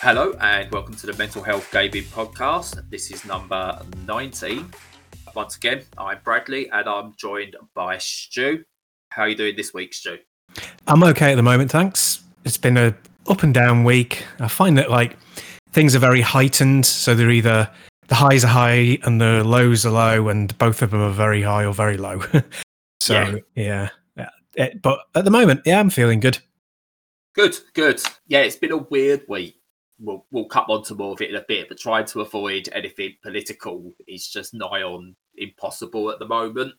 Hello and welcome to the Mental Health Gaming Podcast. This is number 19. Once again, I'm Bradley and I'm joined by Stu. How are you doing this week, Stu? I'm okay at the moment, thanks. It's been a up and down week. I find that like things are very heightened, so they're either the highs are high and the lows are low, and both of them are very high or very low. so yeah, yeah. yeah. It, but at the moment, yeah, I'm feeling good. Good, good. Yeah, it's been a weird week. We'll we'll come on to more of it in a bit, but trying to avoid anything political is just nigh on impossible at the moment.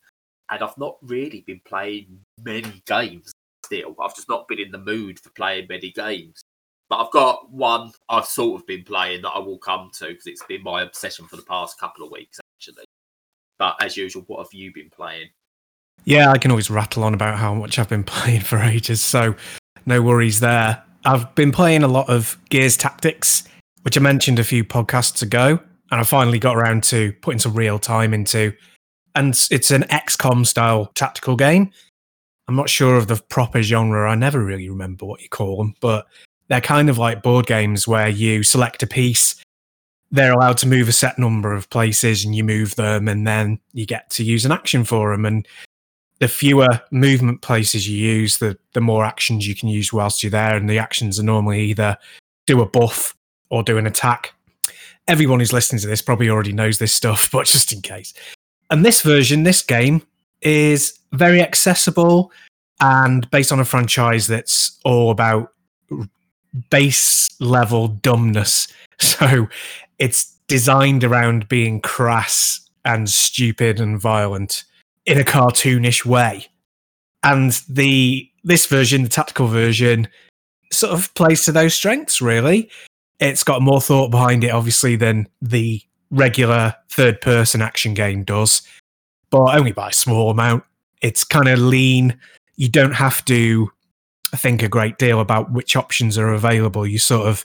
And I've not really been playing many games still. I've just not been in the mood for playing many games. But I've got one I've sort of been playing that I will come to because it's been my obsession for the past couple of weeks, actually. But as usual, what have you been playing? Yeah, I can always rattle on about how much I've been playing for ages, so no worries there. I've been playing a lot of Gears Tactics, which I mentioned a few podcasts ago, and I finally got around to putting some real time into. And it's an XCOM style tactical game. I'm not sure of the proper genre. I never really remember what you call them, but they're kind of like board games where you select a piece. They're allowed to move a set number of places and you move them and then you get to use an action for them. And the fewer movement places you use, the, the more actions you can use whilst you're there. And the actions are normally either do a buff or do an attack. Everyone who's listening to this probably already knows this stuff, but just in case. And this version, this game, is very accessible and based on a franchise that's all about base level dumbness. So it's designed around being crass and stupid and violent in a cartoonish way. And the this version, the tactical version, sort of plays to those strengths, really. It's got more thought behind it, obviously, than the regular third person action game does, but only by a small amount. It's kind of lean. You don't have to think a great deal about which options are available. You sort of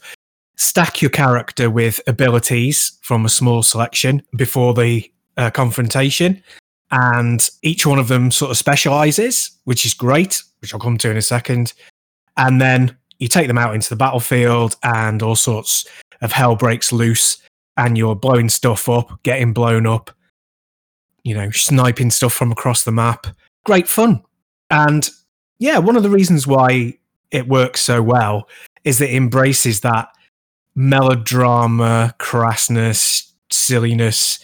stack your character with abilities from a small selection before the uh, confrontation. And each one of them sort of specializes, which is great, which I'll come to in a second. And then you take them out into the battlefield, and all sorts of hell breaks loose, and you're blowing stuff up, getting blown up, you know, sniping stuff from across the map. Great fun. And yeah, one of the reasons why it works so well is that it embraces that melodrama, crassness, silliness,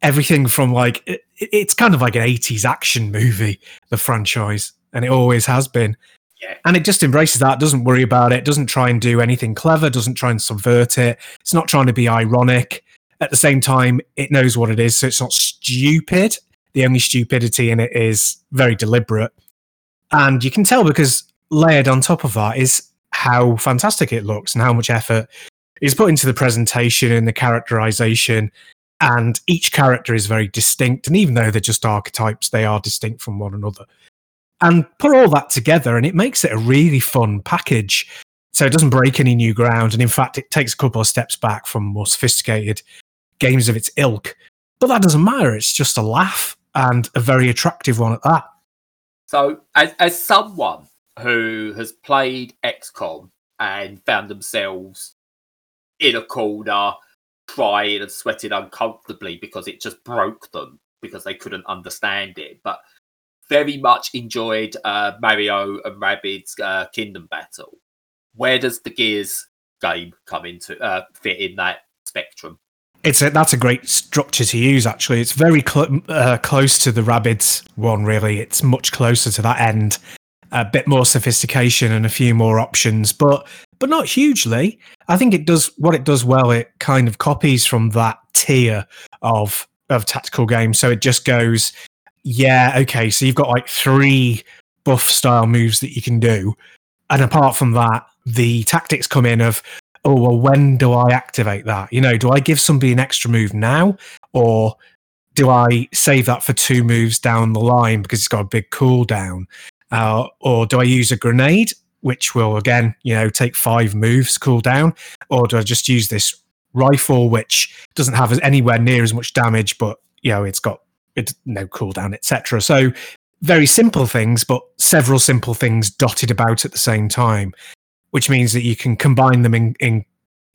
everything from like it, it's kind of like an 80s action movie, the franchise, and it always has been. Yeah. And it just embraces that, doesn't worry about it, doesn't try and do anything clever, doesn't try and subvert it. It's not trying to be ironic. At the same time, it knows what it is, so it's not stupid. The only stupidity in it is very deliberate. And you can tell because layered on top of that is how fantastic it looks and how much effort is put into the presentation and the characterization. And each character is very distinct. And even though they're just archetypes, they are distinct from one another. And put all that together, and it makes it a really fun package. So it doesn't break any new ground. And in fact, it takes a couple of steps back from more sophisticated games of its ilk. But that doesn't matter. It's just a laugh and a very attractive one at that. So, as, as someone who has played XCOM and found themselves in a corner, crying and sweating uncomfortably because it just broke them because they couldn't understand it, but very much enjoyed uh, Mario and Rabbids uh, Kingdom Battle. Where does the Gears game come into uh, fit in that spectrum? It's a, that's a great structure to use. Actually, it's very cl- uh, close to the Rabbids one. Really, it's much closer to that end. A bit more sophistication and a few more options, but but not hugely. I think it does what it does well. It kind of copies from that tier of of tactical games. So it just goes, yeah, okay. So you've got like three buff style moves that you can do, and apart from that, the tactics come in of oh well when do i activate that you know do i give somebody an extra move now or do i save that for two moves down the line because it's got a big cooldown uh, or do i use a grenade which will again you know take five moves cool down or do i just use this rifle which doesn't have anywhere near as much damage but you know it's got it's no cooldown etc so very simple things but several simple things dotted about at the same time which means that you can combine them in, in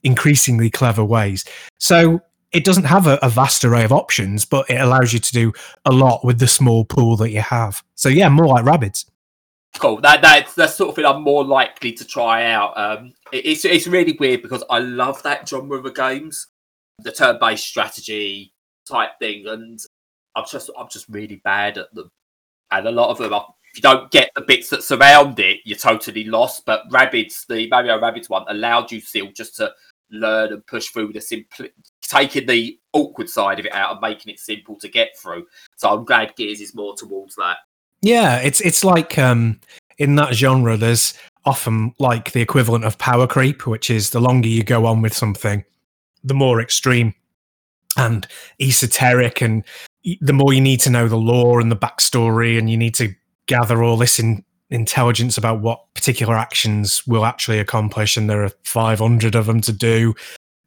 increasingly clever ways. So it doesn't have a, a, vast array of options, but it allows you to do a lot with the small pool that you have. So yeah, more like Rabbids. Cool. That that's the sort of thing I'm more likely to try out. Um, it, it's it's really weird because I love that genre of games, the turn-based strategy type thing, and I'm just I'm just really bad at them. And a lot of them, are, if you don't get the bits that surround it, you're totally lost. But Rabbids, the Mario Rabbids one, allowed you still just to learn and push through the simple, taking the awkward side of it out and making it simple to get through. So I'm glad Gears is more towards that. Yeah, it's it's like um, in that genre, there's often like the equivalent of power creep, which is the longer you go on with something, the more extreme and esoteric, and the more you need to know the lore and the backstory, and you need to gather all this in intelligence about what particular actions will actually accomplish, and there are 500 of them to do.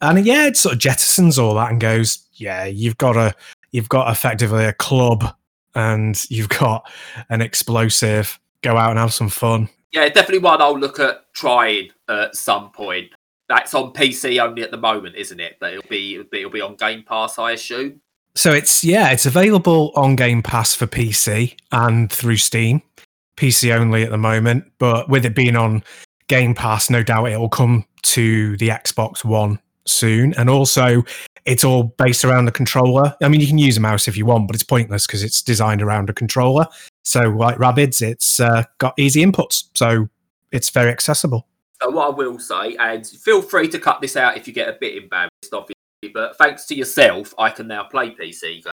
And yeah, it sort of jettisons all that and goes, yeah, you've got a, you've got effectively a club, and you've got an explosive. Go out and have some fun. Yeah, definitely one I'll look at trying at some point. That's on PC only at the moment, isn't it? But it'll be it'll be, it'll be on Game Pass, I assume. So it's yeah, it's available on Game Pass for PC and through Steam. PC only at the moment, but with it being on Game Pass, no doubt it will come to the Xbox One soon. And also, it's all based around the controller. I mean, you can use a mouse if you want, but it's pointless because it's designed around a controller. So, like Rabbids, it's uh, got easy inputs, so it's very accessible. So, what I will say, and feel free to cut this out if you get a bit embarrassed, obviously, but thanks to yourself, I can now play PC.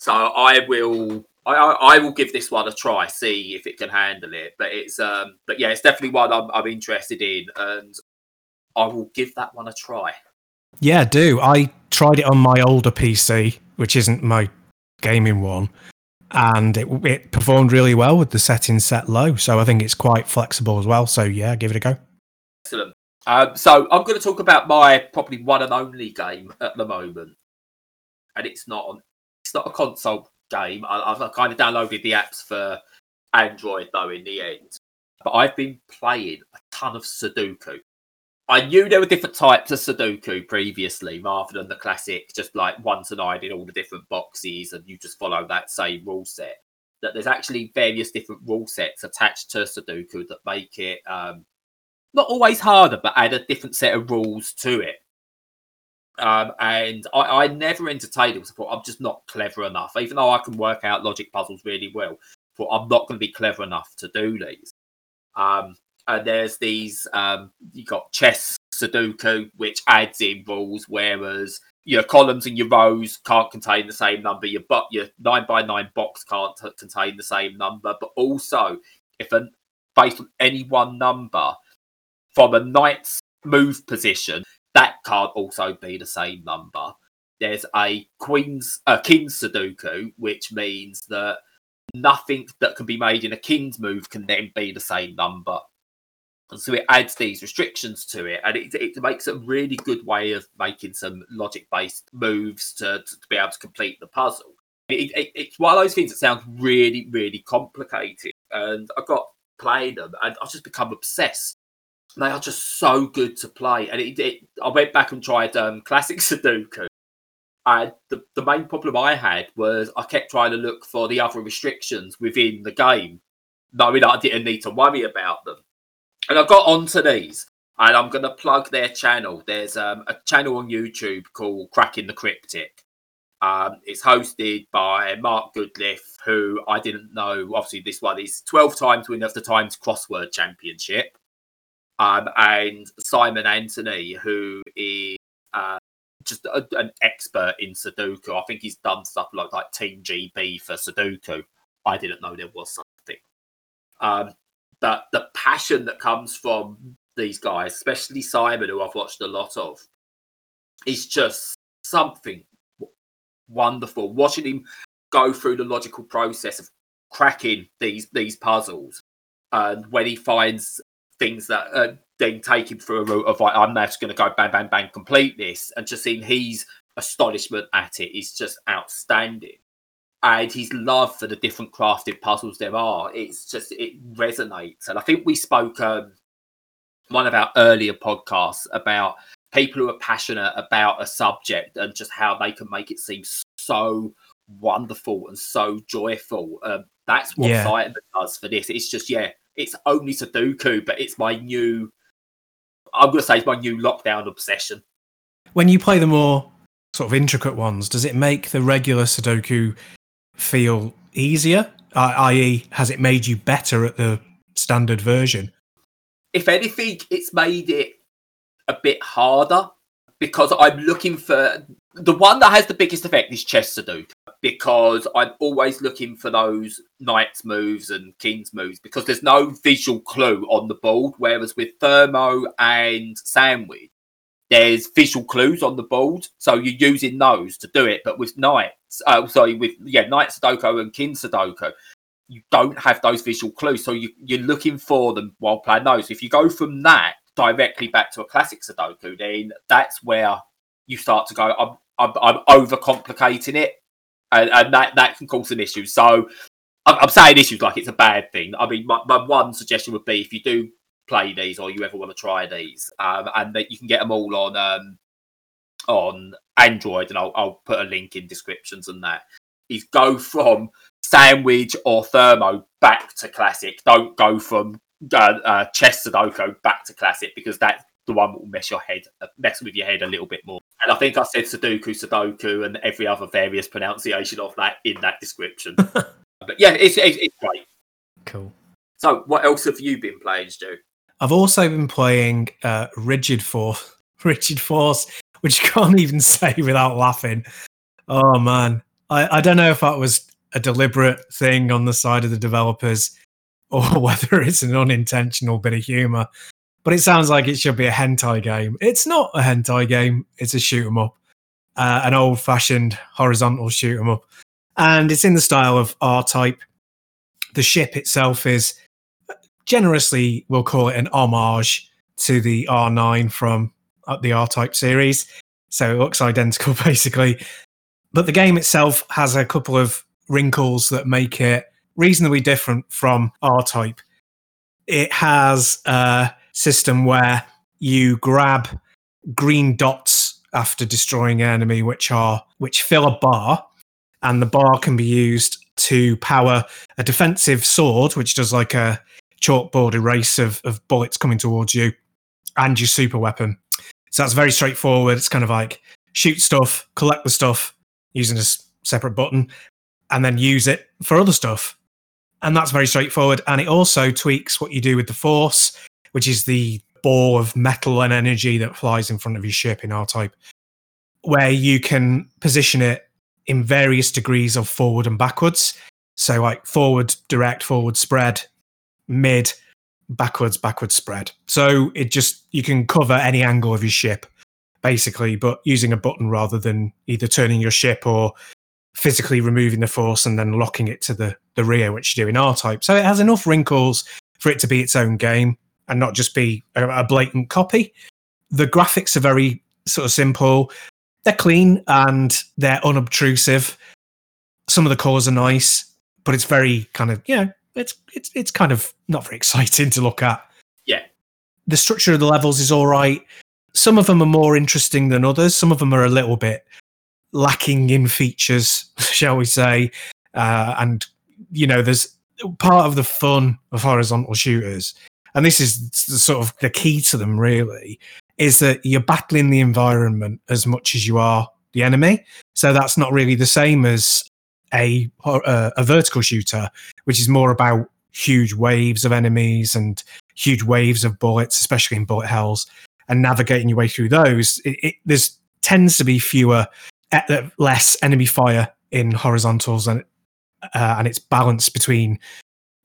So, I will I, I, I will give this one a try, see if it can handle it. But it's um, but yeah, it's definitely one I'm, I'm interested in, and I will give that one a try. Yeah, do I tried it on my older PC, which isn't my gaming one, and it it performed really well with the settings set low. So I think it's quite flexible as well. So yeah, give it a go. Excellent. Um, so I'm going to talk about my probably one and only game at the moment, and it's not on. It's not a console game. I, have kind of downloaded the apps for Android though in the end, but I've been playing a ton of Sudoku. I knew there were different types of Sudoku previously, rather than the classic, just like one to nine in all the different boxes, and you just follow that same rule set. That there's actually various different rule sets attached to Sudoku that make it um, not always harder, but add a different set of rules to it. Um, and I, I, never entertained it I thought I'm just not clever enough. Even though I can work out logic puzzles really well, thought I'm not going to be clever enough to do these. Um, and there's these um, you got chess Sudoku, which adds in rules, whereas your columns and your rows can't contain the same number. Your but your nine by nine box can't t- contain the same number. But also, if an based on any one number from a knight's move position, that can't also be the same number. There's a queen's a king's Sudoku, which means that nothing that can be made in a king's move can then be the same number. So it adds these restrictions to it, and it, it makes a really good way of making some logic-based moves to, to be able to complete the puzzle. It, it, it's one of those things that sounds really, really complicated, and I got playing them, and I've just become obsessed they are just so good to play. And I went back and tried um, classic Sudoku. And the, the main problem I had was I kept trying to look for the other restrictions within the game, knowing that I didn't need to worry about them. And I got onto these, and I'm going to plug their channel. There's um, a channel on YouTube called Cracking the Cryptic. Um, it's hosted by Mark Goodliffe, who I didn't know. Obviously, this one is 12 times winner of the Times Crossword Championship um, and Simon Anthony, who is uh, just a, an expert in Sudoku. I think he's done stuff like like Team GB for Sudoku. I didn't know there was something. Um, but the passion that comes from these guys, especially Simon, who I've watched a lot of, is just something wonderful. Watching him go through the logical process of cracking these these puzzles, and when he finds things that uh, then take him through a route of like, I'm now just going to go bang, bang, bang, complete this. And just seeing his astonishment at it is just outstanding. And his love for the different crafted puzzles there are, it's just, it resonates. And I think we spoke um, one of our earlier podcasts about people who are passionate about a subject and just how they can make it seem so wonderful and so joyful. Um, that's what Yeah. Does for this. It's just yeah, it's only Sudoku, but it's my new. I'm gonna say it's my new lockdown obsession. When you play the more sort of intricate ones, does it make the regular Sudoku feel easier? I.e., has it made you better at the standard version? if anything, it's made it a bit harder because I'm looking for the one that has the biggest effect is chess because I'm always looking for those knight's moves and king's moves because there's no visual clue on the board. Whereas with Thermo and Sandwich, there's visual clues on the board, so you're using those to do it. But with knights, uh, sorry, with yeah, knight Sudoku and king Sudoku, you don't have those visual clues, so you, you're looking for them while playing those. If you go from that directly back to a classic Sudoku, then that's where you start to go. I'm I'm, I'm overcomplicating it, and, and that that can cause an issue. So I'm, I'm saying issues like it's a bad thing. I mean, my, my one suggestion would be if you do play these or you ever want to try these, um, and that you can get them all on um, on Android, and I'll, I'll put a link in descriptions and that. Is go from sandwich or thermo back to classic. Don't go from uh, uh, chess Sudoku back to classic because that's the one that will mess your head, uh, mess with your head a little bit more. And I think I said Sudoku, Sudoku, and every other various pronunciation of that in that description. but yeah, it's, it's, it's great. Cool. So, what else have you been playing, Stu? I've also been playing uh, Rigid Force, Rigid Force, which you can't even say without laughing. Oh man, I, I don't know if that was a deliberate thing on the side of the developers or whether it's an unintentional bit of humor. But it sounds like it should be a hentai game. It's not a hentai game. It's a shoot 'em up, uh, an old-fashioned horizontal shoot 'em up, and it's in the style of R-Type. The ship itself is generously we'll call it an homage to the R9 from uh, the R Type series. So it looks identical basically. But the game itself has a couple of wrinkles that make it reasonably different from R Type. It has a system where you grab green dots after destroying an enemy which are which fill a bar and the bar can be used to power a defensive sword which does like a chalkboard erase of, of bullets coming towards you and your super weapon. So that's very straightforward. It's kind of like shoot stuff, collect the stuff using a separate button, and then use it for other stuff. And that's very straightforward. And it also tweaks what you do with the force, which is the ball of metal and energy that flies in front of your ship in R type, where you can position it in various degrees of forward and backwards. So, like forward direct, forward spread, mid, backwards, backwards spread. So it just you can cover any angle of your ship, basically, but using a button rather than either turning your ship or physically removing the force and then locking it to the, the rear, which you do in R type. So it has enough wrinkles for it to be its own game and not just be a, a blatant copy. The graphics are very sort of simple. They're clean and they're unobtrusive. Some of the colours are nice, but it's very kind of, you know, it's it's it's kind of not very exciting to look at. Yeah. The structure of the levels is all right. Some of them are more interesting than others. Some of them are a little bit lacking in features, shall we say? Uh, and you know, there's part of the fun of horizontal shooters, and this is the sort of the key to them. Really, is that you're battling the environment as much as you are the enemy. So that's not really the same as a uh, a vertical shooter, which is more about huge waves of enemies and huge waves of bullets, especially in bullet hells, and navigating your way through those. It, it, there's tends to be fewer, uh, less enemy fire in horizontals, and uh, and it's balanced between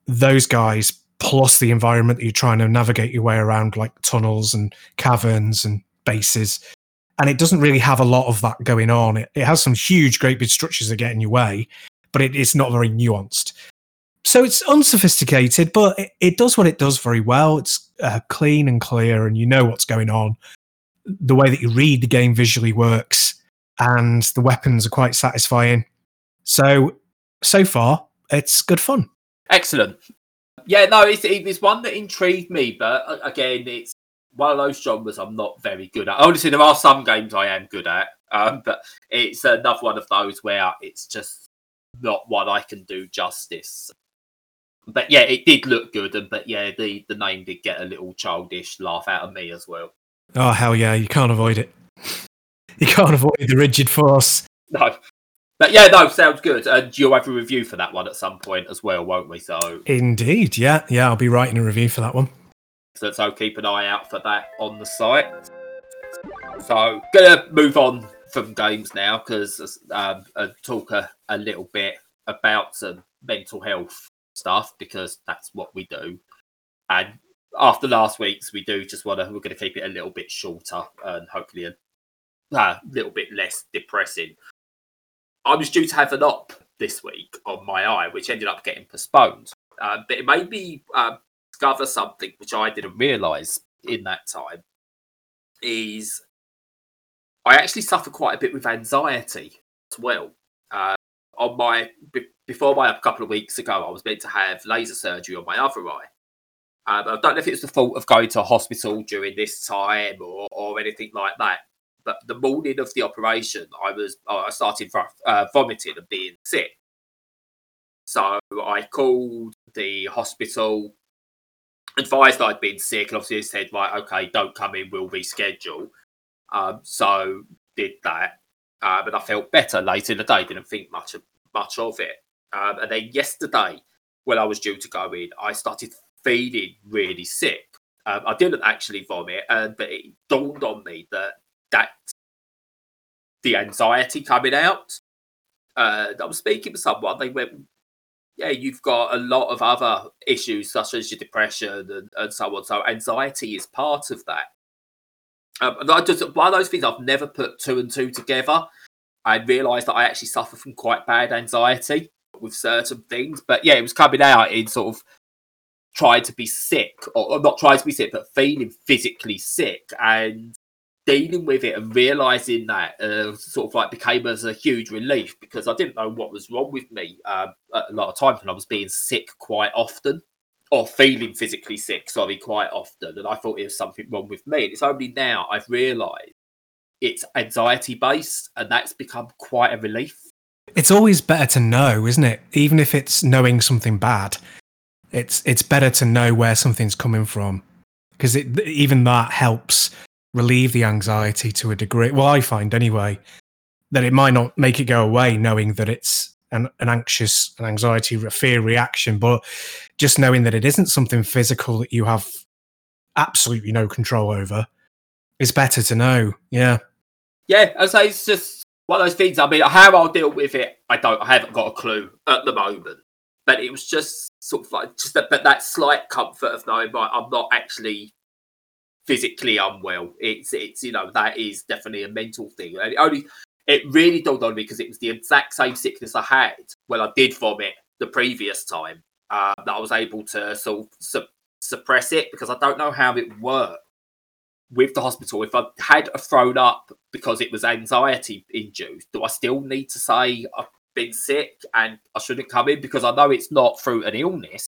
those guys plus the environment that you're trying to navigate your way around, like tunnels and caverns and bases. And it doesn't really have a lot of that going on. It, it has some huge, great big structures that get in your way, but it, it's not very nuanced. So it's unsophisticated, but it, it does what it does very well. It's uh, clean and clear, and you know what's going on. The way that you read the game visually works, and the weapons are quite satisfying. So, so far, it's good fun. Excellent. Yeah, no, it's it's one that intrigued me, but uh, again, it's one of those genres I'm not very good at. Obviously, there are some games I am good at, um, but it's another one of those where it's just not one I can do justice. But yeah, it did look good, and but yeah, the the name did get a little childish laugh out of me as well. Oh hell yeah, you can't avoid it. You can't avoid the rigid force. No, but yeah, no, sounds good. And you'll have a review for that one at some point as well, won't we? So indeed, yeah, yeah, I'll be writing a review for that one. So, keep an eye out for that on the site. So gonna move on from games now because um, and talk a, a little bit about some mental health stuff because that's what we do. And after last week's, we do just want to we're going to keep it a little bit shorter and hopefully a, a little bit less depressing. I was due to have an op this week on my eye, which ended up getting postponed. Uh, but it made me uh, discover something which I didn't realise in that time. Is I actually suffer quite a bit with anxiety as well. Uh, on my before my a couple of weeks ago, I was meant to have laser surgery on my other eye. Um, I don't know if it was the fault of going to hospital during this time or, or anything like that. But the morning of the operation, I was I started uh, vomiting and being sick. So I called the hospital, advised I'd been sick, and obviously said, right, okay, don't come in, we'll reschedule. Um, so did that, um, and I felt better later in the day. Didn't think much of much of it. Um, and then yesterday, when I was due to go in, I started feeling really sick. Um, I didn't actually vomit, and but it dawned on me that that the anxiety coming out. Uh, I was speaking to someone. They went, "Yeah, you've got a lot of other issues such as your depression and, and so on. So anxiety is part of that." Um, and I just one of those things I've never put two and two together. I realised that I actually suffer from quite bad anxiety with certain things. But yeah, it was coming out in sort of trying to be sick, or, or not trying to be sick, but feeling physically sick and dealing with it and realizing that uh, sort of like became as a huge relief because I didn't know what was wrong with me um, a lot of times when I was being sick quite often or feeling physically sick, sorry, quite often. And I thought it was something wrong with me. And it's only now I've realized it's anxiety based and that's become quite a relief. It's always better to know, isn't it? Even if it's knowing something bad, it's it's better to know where something's coming from because even that helps relieve the anxiety to a degree. Well, I find anyway that it might not make it go away, knowing that it's an, an anxious, an anxiety, a fear reaction, but just knowing that it isn't something physical that you have absolutely no control over is better to know. Yeah. Yeah, I say it's just one of those things. I mean, how I'll deal with it, I don't. I haven't got a clue at the moment. But it was just sort of like just that, but that slight comfort of knowing, right, I'm not actually physically unwell. It's it's you know that is definitely a mental thing. And it only it really dawned on me because it was the exact same sickness I had when I did vomit the previous time uh, that I was able to sort of su- suppress it because I don't know how it worked with the hospital. If I had thrown up because it was anxiety induced, do I still need to say I've been sick and I shouldn't come in because I know it's not through an illness,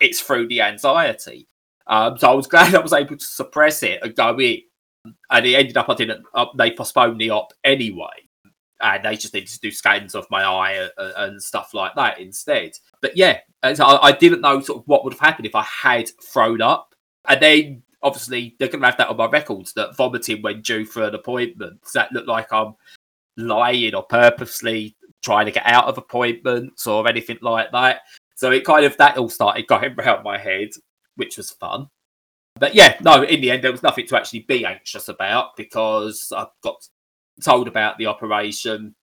it's through the anxiety. Um, so I was glad I was able to suppress it and go in. And it ended up I didn't. Uh, they postponed the op anyway, and they just needed to do scans of my eye and, uh, and stuff like that instead. But yeah, so I, I, didn't know sort of what would have happened if I had thrown up. And then obviously they're going to have that on my records that vomiting when due for an appointment. Does that look like I'm lying or purposely trying to get out of appointments or anything like that? So it kind of that all started going around my head which was fun. But yeah, no, in the end, there was nothing to actually be anxious about because I got told about the operation.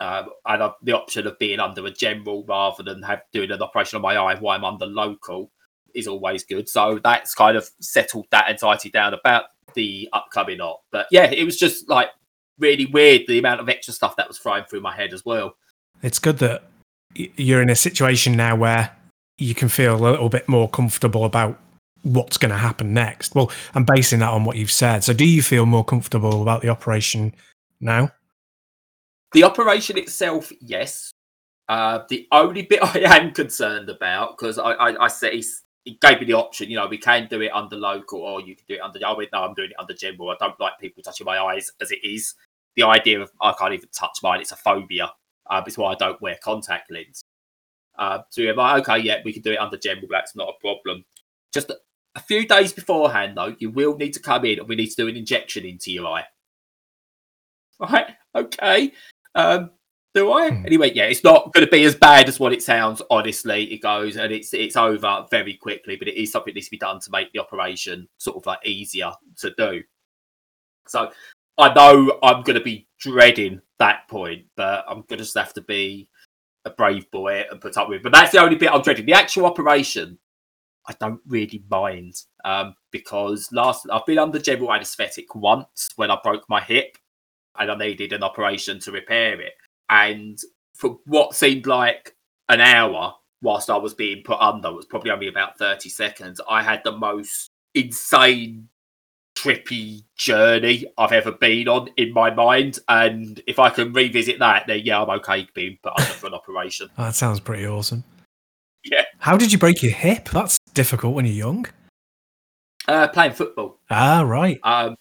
Um, and uh, the option of being under a general rather than have doing an operation on my eye while I'm under local is always good. So that's kind of settled that anxiety down about the upcoming op. But yeah, it was just like really weird the amount of extra stuff that was flying through my head as well. It's good that you're in a situation now where you can feel a little bit more comfortable about what's going to happen next. Well, I'm basing that on what you've said. So, do you feel more comfortable about the operation now? The operation itself, yes. Uh, the only bit I am concerned about, because I, I, I say it gave me the option. You know, we can do it under local, or you can do it under. I went, no, I'm doing it under general. I don't like people touching my eyes as it is. The idea of I can't even touch mine; it's a phobia. Uh, it's why I don't wear contact lens. Uh, so you're like, okay, yeah, we can do it under general. That's not a problem. Just a, a few days beforehand, though, you will need to come in, and we need to do an injection into your eye. Right? Okay. Um, do I? Hmm. Anyway, yeah, it's not going to be as bad as what it sounds. Honestly, it goes and it's it's over very quickly, but it is something that needs to be done to make the operation sort of like easier to do. So I know I'm going to be dreading that point, but I'm going to just have to be a brave boy and put up with. But that's the only bit I'm dreading. The actual operation, I don't really mind um, because last I've been under general anaesthetic once when I broke my hip and I needed an operation to repair it and for what seemed like an hour whilst I was being put under it was probably only about 30 seconds. I had the most insane trippy journey I've ever been on in my mind. And if I can revisit that, then yeah, I'm okay being put under for an operation. Oh, that sounds pretty awesome. Yeah. How did you break your hip? That's difficult when you're young. Uh, playing football. Ah, right. Um,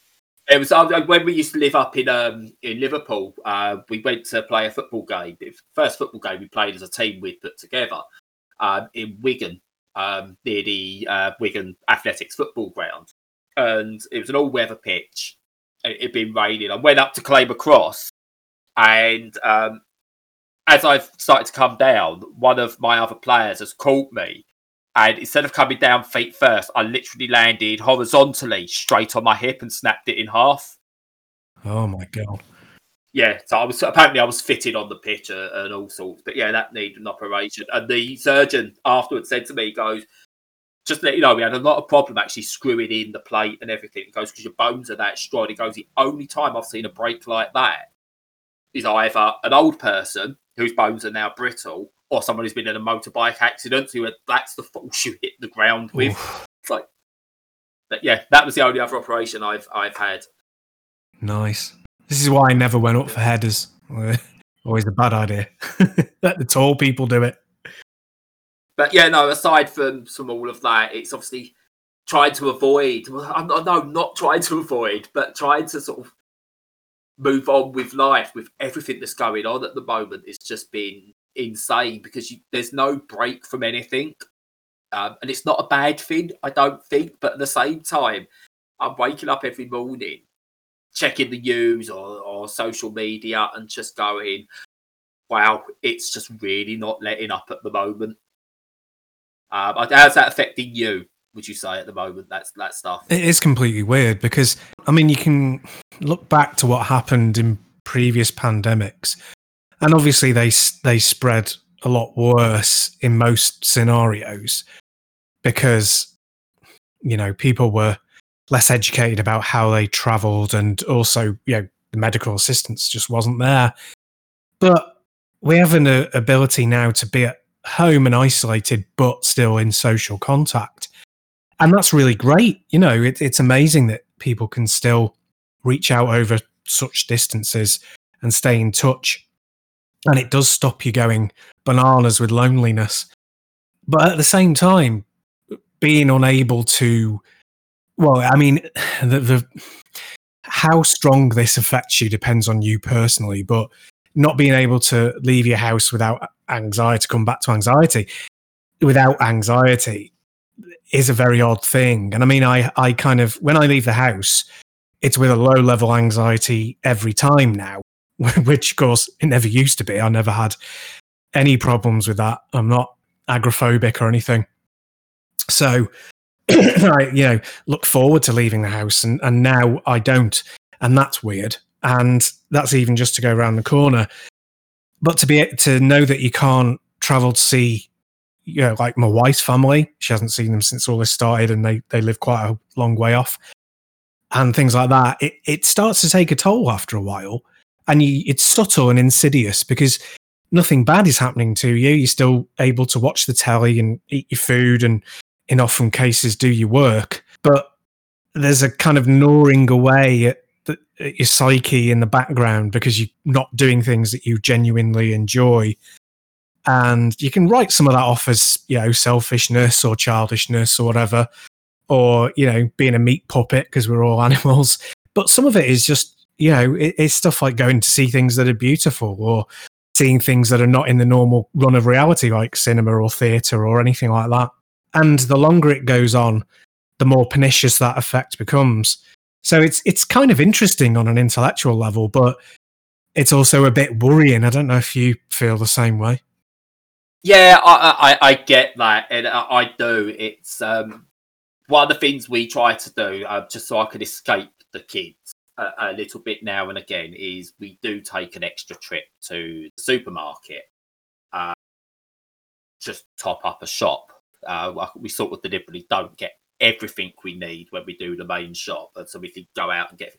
it was uh, when we used to live up in um, in Liverpool. Uh, we went to play a football game. The first football game we played as a team we'd put together um, in Wigan, um, near the uh, Wigan Athletics football ground, and it was an all-weather pitch. It had been raining. I went up to claim a cross, and um, as I started to come down, one of my other players has caught me and instead of coming down feet first, I literally landed horizontally straight on my hip and snapped it in half. Oh my god! Yeah, so I was apparently I was fitted on the pitch uh, and all sorts, but yeah, that needed an operation. And the surgeon afterwards said to me, he "Goes, just let you know, we had a lot of problem actually screwing in the plate and everything. He goes because your bones are that strong. It goes, the only time I've seen a break like that is either an old person whose bones are now brittle or someone who's been in a motorbike accident who had, that's the force you hit the ground with. Oof. It's like, but yeah, that was the only other operation I've I've had. Nice. This is why I never went up for headers. Always a bad idea. Let the tall people do it. But yeah, no. Aside from from all of that, it's obviously trying to avoid. I'm not, no, not trying to avoid, but trying to sort of move on with life with everything that's going on at the moment. It's just been insane because you, there's no break from anything. Um, and it's not a bad thing, I don't think. But at the same time, I'm waking up every morning, checking the news or, or social media, and just going, wow, it's just really not letting up at the moment. Um, how's that affecting you? Would you say at the moment that's that stuff? It is completely weird because I mean you can look back to what happened in previous pandemics and obviously they they spread a lot worse in most scenarios because you know people were less educated about how they traveled and also you know the medical assistance just wasn't there but we have an uh, ability now to be at home and isolated but still in social contact. And that's really great. You know it, it's amazing that people can still reach out over such distances and stay in touch. And it does stop you going bananas with loneliness. But at the same time, being unable to, well, I mean, the, the how strong this affects you depends on you personally, but not being able to leave your house without anxiety, come back to anxiety, without anxiety is a very odd thing. And I mean, I, I kind of, when I leave the house, it's with a low level anxiety every time now. which of course it never used to be. I never had any problems with that. I'm not agoraphobic or anything. So I, you know, look forward to leaving the house and, and now I don't. And that's weird. And that's even just to go around the corner. But to be to know that you can't travel to see, you know, like my wife's family, she hasn't seen them since all this started and they, they live quite a long way off. And things like that, it, it starts to take a toll after a while and you, it's subtle and insidious because nothing bad is happening to you. You're still able to watch the telly and eat your food, and in often cases do your work. But there's a kind of gnawing away at, the, uh, your psyche in the background because you're not doing things that you genuinely enjoy. and you can write some of that off as you know selfishness or childishness or whatever, or you know being a meat puppet because we're all animals. But some of it is just you know it, it's stuff like going to see things that are beautiful or seeing things that are not in the normal run of reality, like cinema or theatre or anything like that. And the longer it goes on, the more pernicious that effect becomes. So it's it's kind of interesting on an intellectual level, but it's also a bit worrying. I don't know if you feel the same way. Yeah, I I, I get that, and I, I, do. It's um, one of the things we try to do, uh, just so I could escape the kids a, a, little bit now and again, is we do take an extra trip to the supermarket, uh, just top up a shop. Uh, we sort of deliberately don't get everything we need when we do the main shop, and so we can go out and get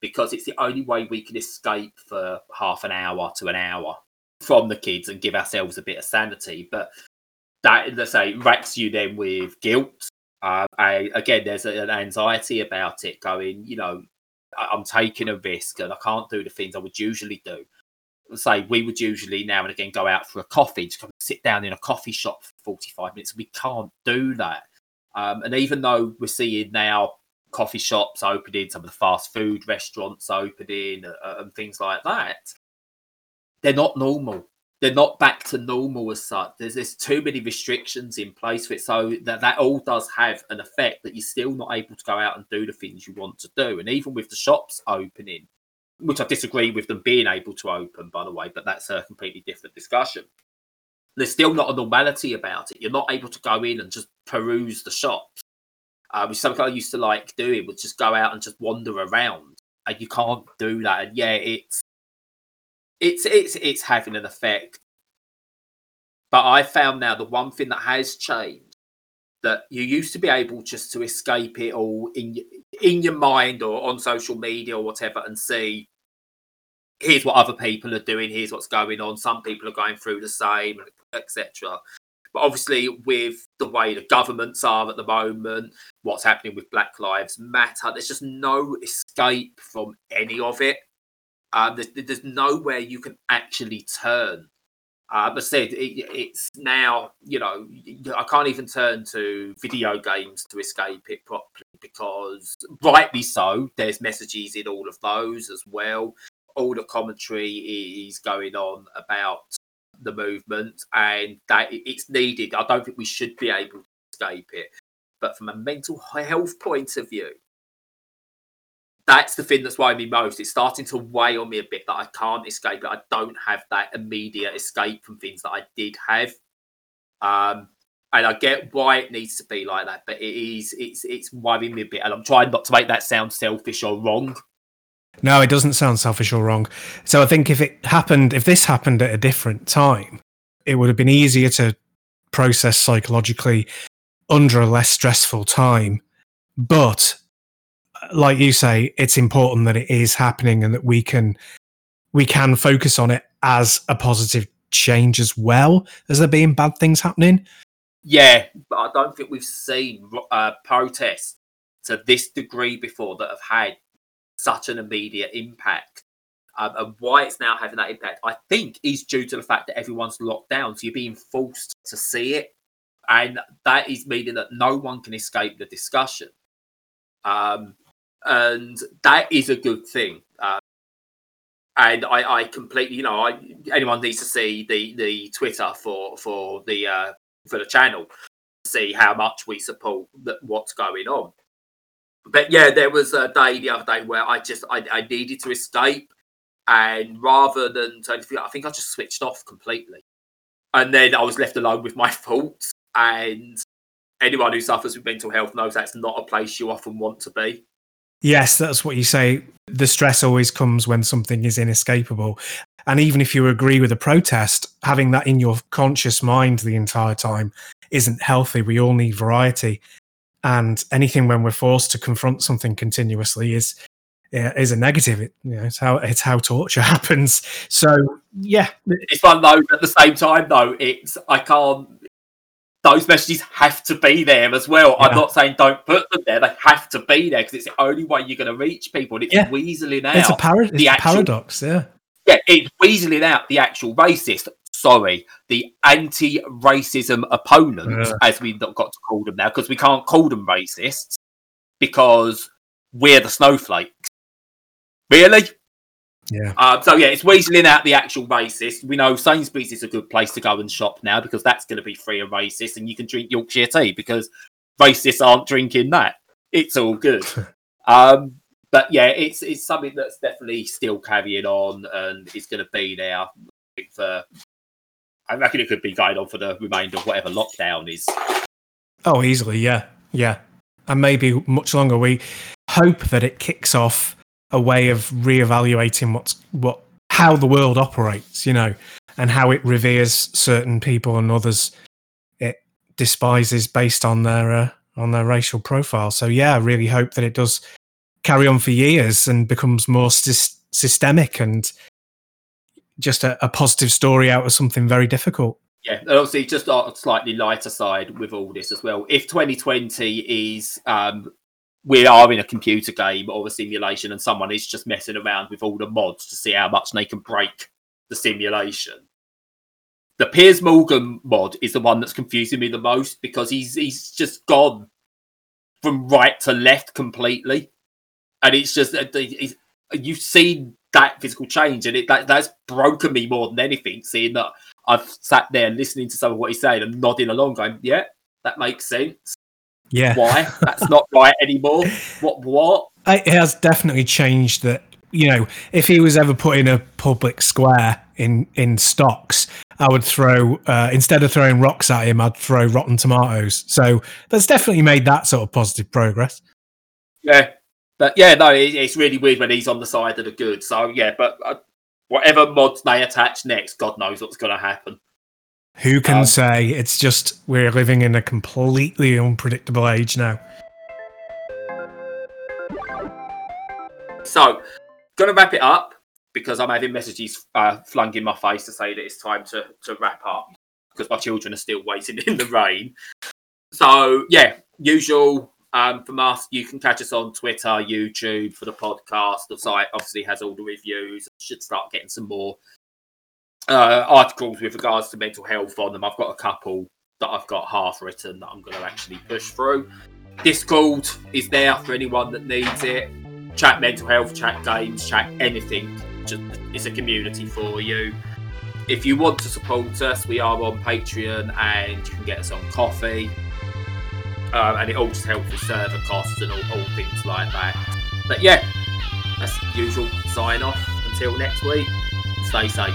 because it's the only way we can escape for half an hour to an hour from the kids and give ourselves a bit of sanity. But that, let's say, racks you then with guilt. Uh, I, again, there's an anxiety about it going, you know, I'm taking a risk and I can't do the things I would usually do. Say we would usually now and again go out for a coffee, to come sit down in a coffee shop for 45 minutes. We can't do that. Um, and even though we're seeing now coffee shops opening, some of the fast food restaurants opening, uh, and things like that, they're not normal. They're not back to normal as such. There's there's too many restrictions in place for it, so that that all does have an effect that you're still not able to go out and do the things you want to do. And even with the shops opening, which I disagree with them being able to open, by the way, but that's a completely different discussion. There's still not a normality about it. You're not able to go in and just peruse the shops, uh, which something I used to like doing, was just go out and just wander around, and you can't do that. And yeah, it's it's it's it's having an effect. But I found now the one thing that has changed that you used to be able just to escape it all in in your mind or on social media or whatever and see here's what other people are doing here's what's going on some people are going through the same etc but obviously with the way the governments are at the moment what's happening with black lives matter there's just no escape from any of it um, there's, there's nowhere you can actually turn. Um, I said it, it's now, you know, I can't even turn to video games to escape it properly because, rightly so, there's messages in all of those as well. All the commentary is going on about the movement, and that it's needed. I don't think we should be able to escape it, but from a mental health point of view, that's the thing that's worrying me most. It's starting to weigh on me a bit that I can't escape it. I don't have that immediate escape from things that I did have. Um, and I get why it needs to be like that, but it is it's it's worrying me a bit, and I'm trying not to make that sound selfish or wrong. No, it doesn't sound selfish or wrong. So I think if it happened, if this happened at a different time, it would have been easier to process psychologically under a less stressful time. But like you say, it's important that it is happening and that we can we can focus on it as a positive change as well as there being bad things happening. Yeah, but I don't think we've seen uh, protests to this degree before that have had such an immediate impact. Um, and why it's now having that impact, I think, is due to the fact that everyone's locked down. So you're being forced to see it. And that is meaning that no one can escape the discussion. Um, and that is a good thing. Uh, and I, I completely, you know, I anyone needs to see the the Twitter for for the uh, for the channel, see how much we support that what's going on. But yeah, there was a day the other day where I just I, I needed to escape, and rather than I think I just switched off completely, and then I was left alone with my thoughts. And anyone who suffers with mental health knows that's not a place you often want to be. Yes, that's what you say. The stress always comes when something is inescapable. And even if you agree with a protest, having that in your conscious mind the entire time isn't healthy. We all need variety. And anything when we're forced to confront something continuously is is a negative. It, you know, it's how it's how torture happens. So yeah, it's fun though. At the same time, though, it's I can't those messages have to be there as well. Yeah. I'm not saying don't put them there; they have to be there because it's the only way you're going to reach people. And it's yeah. weaseling out. It's a, par- it's a actual, paradox, yeah. Yeah, it's weaseling out the actual racist. Sorry, the anti-racism opponent, as we've got to call them now, because we can't call them racists because we're the snowflakes. Really? Yeah. Um, so yeah, it's weaseling out the actual racist. We know Sainsbury's is a good place to go and shop now because that's going to be free of racists, and you can drink Yorkshire tea because racists aren't drinking that. It's all good. um, but yeah, it's it's something that's definitely still carrying on and is going to be there for. I reckon it could be going on for the remainder of whatever lockdown is. Oh, easily, yeah, yeah, and maybe much longer. We hope that it kicks off a way of reevaluating what's what how the world operates, you know, and how it reveres certain people and others it despises based on their uh, on their racial profile. So yeah, I really hope that it does carry on for years and becomes more sy- systemic and just a, a, positive story out of something very difficult. Yeah, and obviously, just on a slightly lighter side with all this as well. If 2020 is um, we are in a computer game or a simulation, and someone is just messing around with all the mods to see how much they can break the simulation. The Piers Morgan mod is the one that's confusing me the most because he's he's just gone from right to left completely, and it's just that you've seen that physical change, and it that, that's broken me more than anything. Seeing that I've sat there listening to some of what he's saying and nodding along, going, "Yeah, that makes sense." Yeah, why that's not right anymore? What what? It has definitely changed. That you know, if he was ever put in a public square in in stocks, I would throw uh, instead of throwing rocks at him, I'd throw rotten tomatoes. So that's definitely made that sort of positive progress. Yeah, but yeah, no, it, it's really weird when he's on the side of the good. So yeah, but uh, whatever mods they attach next, God knows what's going to happen. Who can um, say? It's just we're living in a completely unpredictable age now. So, gonna wrap it up because I'm having messages uh, flung in my face to say that it's time to to wrap up because my children are still waiting in the rain. So yeah, usual um, from us, you can catch us on Twitter, YouTube for the podcast. The site obviously has all the reviews. Should start getting some more uh, articles with regards to mental health on them. I've got a couple that I've got half written that I'm going to actually push through. Discord is there for anyone that needs it. Chat mental health, chat games, chat anything. Just it's a community for you. If you want to support us, we are on Patreon and you can get us on Ko-fi. Um, and it all just helps with server costs and all, all things like that. But yeah, that's usual sign off. Until next week, stay safe.